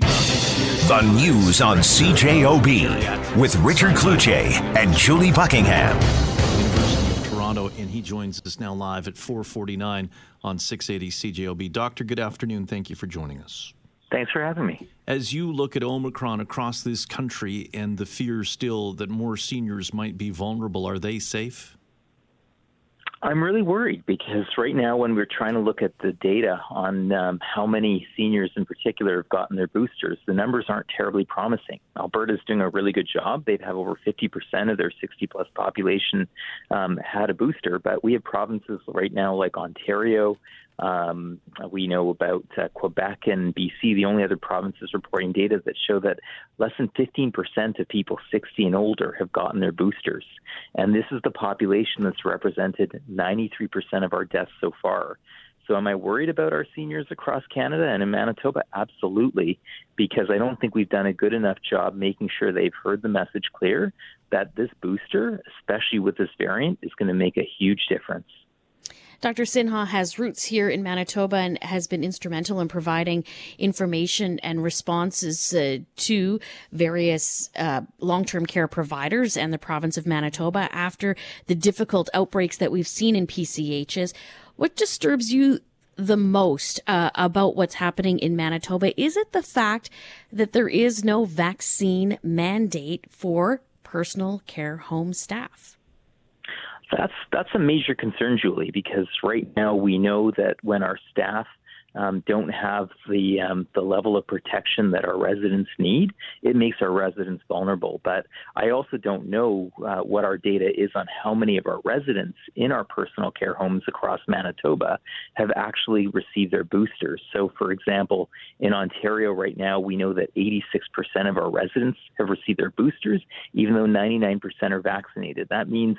The news on CJOB with Richard Cloutier and Julie Buckingham. University of Toronto, and he joins us now live at 4:49 on 680 CJOB. Doctor, good afternoon. Thank you for joining us. Thanks for having me. As you look at Omicron across this country and the fear still that more seniors might be vulnerable, are they safe? I'm really worried because right now, when we're trying to look at the data on um, how many seniors in particular have gotten their boosters, the numbers aren't terribly promising. Alberta's doing a really good job. They've have over 50% of their 60 plus population um, had a booster, but we have provinces right now like Ontario, um, we know about uh, Quebec and BC, the only other provinces reporting data that show that less than 15% of people 60 and older have gotten their boosters. And this is the population that's represented 93% of our deaths so far. So, am I worried about our seniors across Canada and in Manitoba? Absolutely, because I don't think we've done a good enough job making sure they've heard the message clear that this booster, especially with this variant, is going to make a huge difference. Dr. Sinha has roots here in Manitoba and has been instrumental in providing information and responses uh, to various uh, long term care providers and the province of Manitoba after the difficult outbreaks that we've seen in PCHs. What disturbs you the most uh, about what's happening in Manitoba? Is it the fact that there is no vaccine mandate for personal care home staff? That's that's a major concern, Julie, because right now we know that when our staff um, don't have the um, the level of protection that our residents need, it makes our residents vulnerable. But I also don't know uh, what our data is on how many of our residents in our personal care homes across Manitoba have actually received their boosters. So, for example, in Ontario right now, we know that 86% of our residents have received their boosters, even though 99% are vaccinated. That means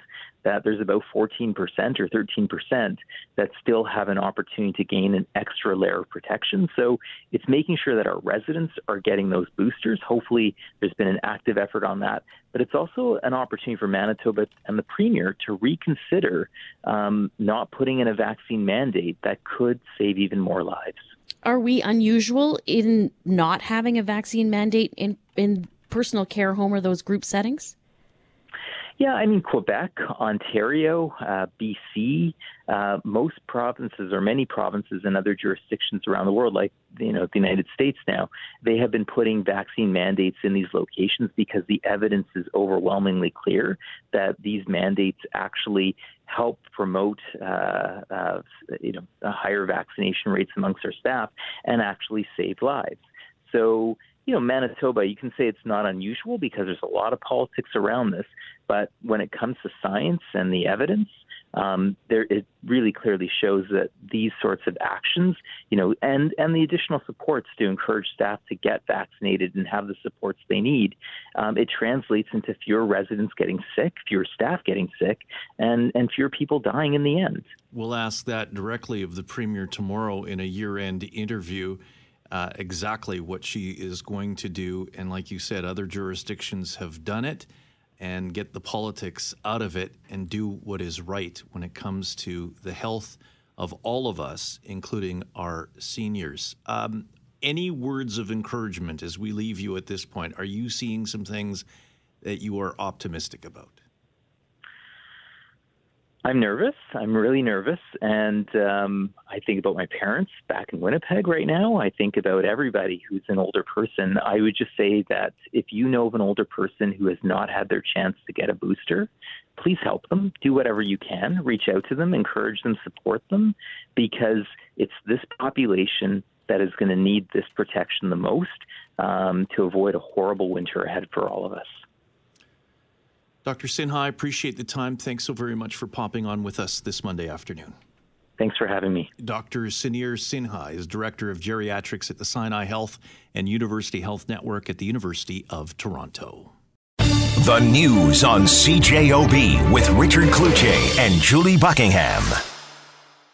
that there's about 14% or 13% that still have an opportunity to gain an extra layer of protection. So it's making sure that our residents are getting those boosters. Hopefully, there's been an active effort on that. But it's also an opportunity for Manitoba and the Premier to reconsider um, not putting in a vaccine mandate that could save even more lives. Are we unusual in not having a vaccine mandate in, in personal care home or those group settings? Yeah, I mean, Quebec, Ontario, uh, BC, uh, most provinces or many provinces and other jurisdictions around the world, like you know the United States now, they have been putting vaccine mandates in these locations because the evidence is overwhelmingly clear that these mandates actually help promote uh, uh, you know higher vaccination rates amongst our staff and actually save lives. So you know, Manitoba, you can say it's not unusual because there's a lot of politics around this. But when it comes to science and the evidence, um, there it really clearly shows that these sorts of actions, you know, and and the additional supports to encourage staff to get vaccinated and have the supports they need, um, it translates into fewer residents getting sick, fewer staff getting sick, and and fewer people dying in the end. We'll ask that directly of the premier tomorrow in a year-end interview uh, exactly what she is going to do. And like you said, other jurisdictions have done it and get the politics out of it and do what is right when it comes to the health of all of us, including our seniors. Um, any words of encouragement as we leave you at this point? Are you seeing some things that you are optimistic about? I'm nervous. I'm really nervous. And um, I think about my parents back in Winnipeg right now. I think about everybody who's an older person. I would just say that if you know of an older person who has not had their chance to get a booster, please help them. Do whatever you can. Reach out to them, encourage them, support them, because it's this population that is going to need this protection the most um, to avoid a horrible winter ahead for all of us. Dr. Sinha, I appreciate the time. Thanks so very much for popping on with us this Monday afternoon. Thanks for having me. Dr. Samir Sinha is Director of Geriatrics at the Sinai Health and University Health Network at the University of Toronto. The news on CJOB with Richard Cloutier and Julie Buckingham.